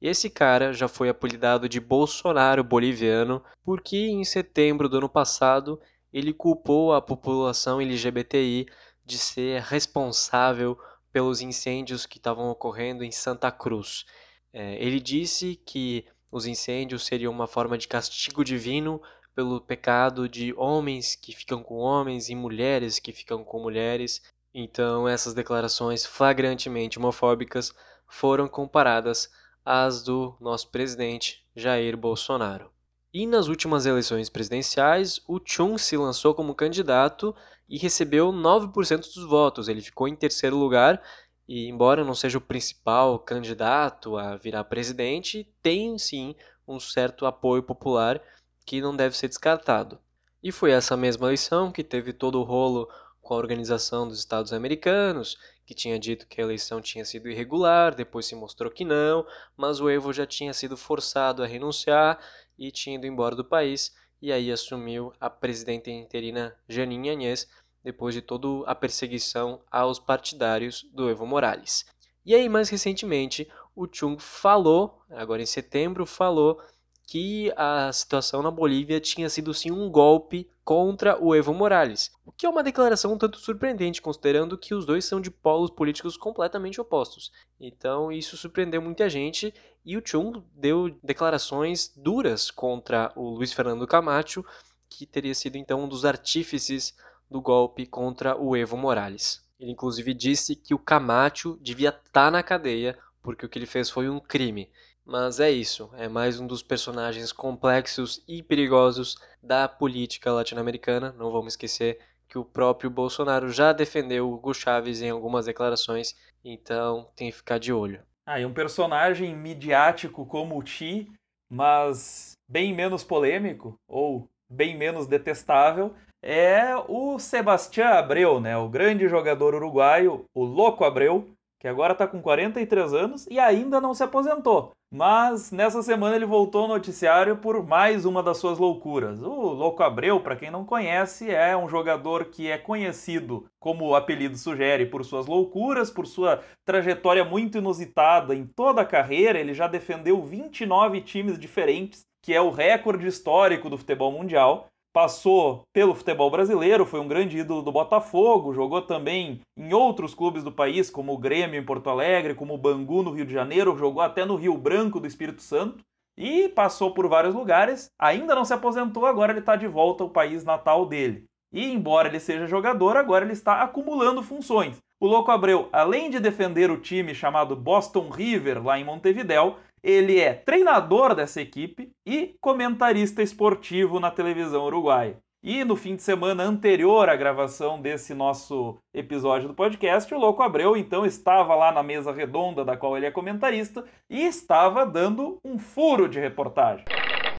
D: Esse cara já foi apelidado de Bolsonaro boliviano porque em setembro do ano passado ele culpou a população LGBTI de ser responsável pelos incêndios que estavam ocorrendo em Santa Cruz. É, ele disse que os incêndios seriam uma forma de castigo divino pelo pecado de homens que ficam com homens e mulheres que ficam com mulheres. Então, essas declarações flagrantemente homofóbicas foram comparadas às do nosso presidente Jair Bolsonaro. E nas últimas eleições presidenciais, o Chung se lançou como candidato e recebeu 9% dos votos. Ele ficou em terceiro lugar e, embora não seja o principal candidato a virar presidente, tem sim um certo apoio popular que não deve ser descartado. E foi essa mesma eleição que teve todo o rolo com a Organização dos Estados Americanos, que tinha dito que a eleição tinha sido irregular, depois se mostrou que não, mas o Evo já tinha sido forçado a renunciar e tinha ido embora do país, e aí assumiu a presidenta interina Janine Agnès, depois de toda a perseguição aos partidários do Evo Morales. E aí, mais recentemente, o Chung falou, agora em setembro, falou que a situação na Bolívia tinha sido sim um golpe contra o Evo Morales, o que é uma declaração um tanto surpreendente, considerando que os dois são de polos políticos completamente opostos. Então isso surpreendeu muita gente e o Chung deu declarações duras contra o Luiz Fernando Camacho, que teria sido então um dos artífices do golpe contra o Evo Morales. Ele inclusive disse que o Camacho devia estar tá na cadeia porque o que ele fez foi um crime. Mas é isso, é mais um dos personagens complexos e perigosos da política latino-americana. Não vamos esquecer que o próprio Bolsonaro já defendeu Hugo Chávez em algumas declarações, então tem que ficar de olho.
B: Ah, e um personagem midiático como o Ti mas bem menos polêmico ou bem menos detestável é o Sebastián Abreu, né? O grande jogador uruguaio, o Louco Abreu, que agora está com 43 anos e ainda não se aposentou. Mas nessa semana ele voltou ao noticiário por mais uma das suas loucuras. O Louco Abreu, para quem não conhece, é um jogador que é conhecido, como o apelido sugere, por suas loucuras, por sua trajetória muito inusitada em toda a carreira. Ele já defendeu 29 times diferentes, que é o recorde histórico do futebol mundial passou pelo futebol brasileiro, foi um grande ídolo do Botafogo, jogou também em outros clubes do país, como o Grêmio em Porto Alegre, como o Bangu no Rio de Janeiro, jogou até no Rio Branco do Espírito Santo e passou por vários lugares. Ainda não se aposentou, agora ele está de volta ao país natal dele. E embora ele seja jogador, agora ele está acumulando funções. O Louco Abreu, além de defender o time chamado Boston River lá em Montevidéu, ele é treinador dessa equipe e comentarista esportivo na televisão uruguaia. E no fim de semana anterior à gravação desse nosso episódio do podcast, o Louco Abreu então estava lá na mesa redonda da qual ele é comentarista e estava dando um furo de reportagem.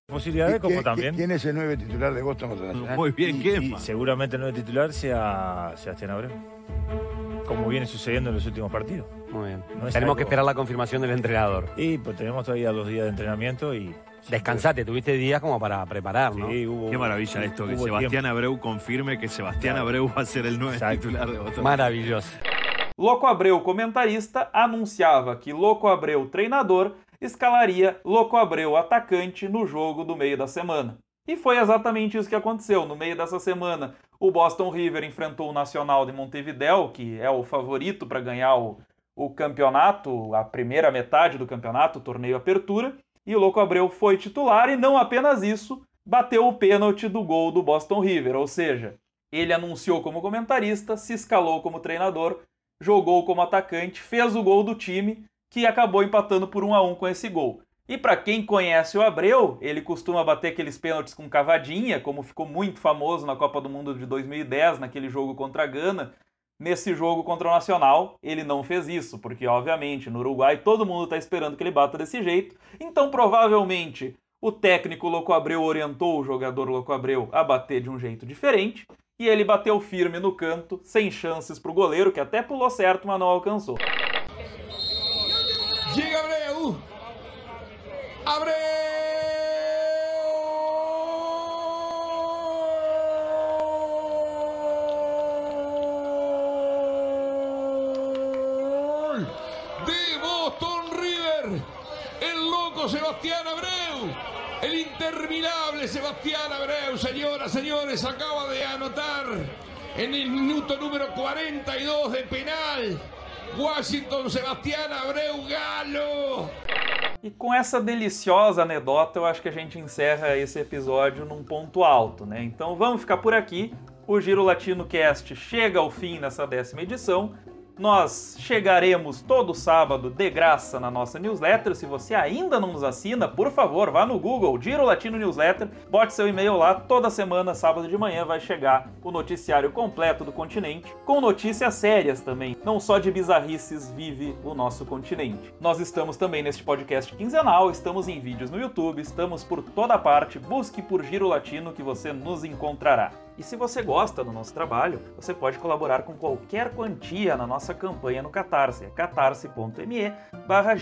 J: Posibilidades como también.
K: ¿Quién es el nueve titular de Boston?
J: Muy bien, ¿quién? Seguramente el nueve titular sea Sebastián Abreu. Como viene sucediendo en los últimos partidos.
L: Muy bien.
J: No
L: Tenemos
J: algo-
L: que esperar la confirmación del entrenador.
J: Y pues tenemos todavía dos días de entrenamiento y.
L: Descansate, tuviste días como para preparar, ¿no?
J: Sí, hubo-
M: Qué maravilla esto, que
J: hubo
M: Sebastián
J: tiempo.
M: Abreu confirme que Sebastián
J: Claro.
M: Abreu va a ser el nuevo
J: Exacto.
M: titular de Boston.
L: Maravilloso.
B: Louco Abreu, comentarista, anunciava que Louco Abreu, treinador, escalaria Louco Abreu, atacante, no jogo do meio da semana. E foi exatamente isso que aconteceu. No meio dessa semana, o Boston River enfrentou o Nacional de Montevideo, que é o favorito para ganhar o, o campeonato, a primeira metade do campeonato, o torneio Apertura. E o Louco Abreu foi titular e não apenas isso, bateu o pênalti do gol do Boston River, ou seja, ele anunciou como comentarista, se escalou como treinador, jogou como atacante, fez o gol do time, que acabou empatando por 1 a 1 com esse gol. E para quem conhece o Abreu, ele costuma bater aqueles pênaltis com cavadinha, como ficou muito famoso na Copa do Mundo de 2010, naquele jogo contra a Gana. Nesse jogo contra o Nacional, ele não fez isso, porque obviamente no Uruguai todo mundo está esperando que ele bata desse jeito. Então provavelmente o técnico Louco Abreu orientou o jogador Louco Abreu a bater de um jeito diferente. E ele bateu firme no canto, sem chances para o goleiro, que até pulou certo, mas não alcançou.
N: Llega Abreu. Abreu. De Boston River. El loco Sebastián Abreu. El interminable Sebastián Abreu. Señoras, señores, acaba de anotar en el minuto número 42 de penal. Washington Sebastián Abreu Galo.
B: E com essa deliciosa anedota, eu acho que a gente encerra esse episódio num ponto alto, né? Então vamos ficar por aqui. O Giro Latino Cast chega ao fim nessa décima edição. Nós chegaremos todo sábado de graça na nossa newsletter. Se você ainda não nos assina, por favor, vá no Google, Giro Latino Newsletter, bote seu e-mail lá. Toda semana, sábado de manhã, vai chegar o noticiário completo do continente, com notícias sérias também. Não só de bizarrices vive o nosso continente. Nós estamos também neste podcast quinzenal, estamos em vídeos no YouTube, estamos por toda parte. Busque por Giro Latino que você nos encontrará. E se você gosta do nosso trabalho, você pode colaborar com qualquer quantia na nossa campanha no Catarse, catarse.me barra.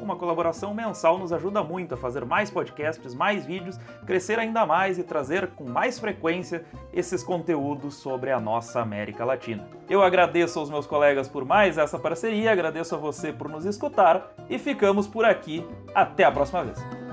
B: Uma colaboração mensal nos ajuda muito a fazer mais podcasts, mais vídeos, crescer ainda mais e trazer com mais frequência esses conteúdos sobre a nossa América Latina. Eu agradeço aos meus colegas por mais essa parceria, agradeço a você por nos escutar e ficamos por aqui. Até a próxima vez.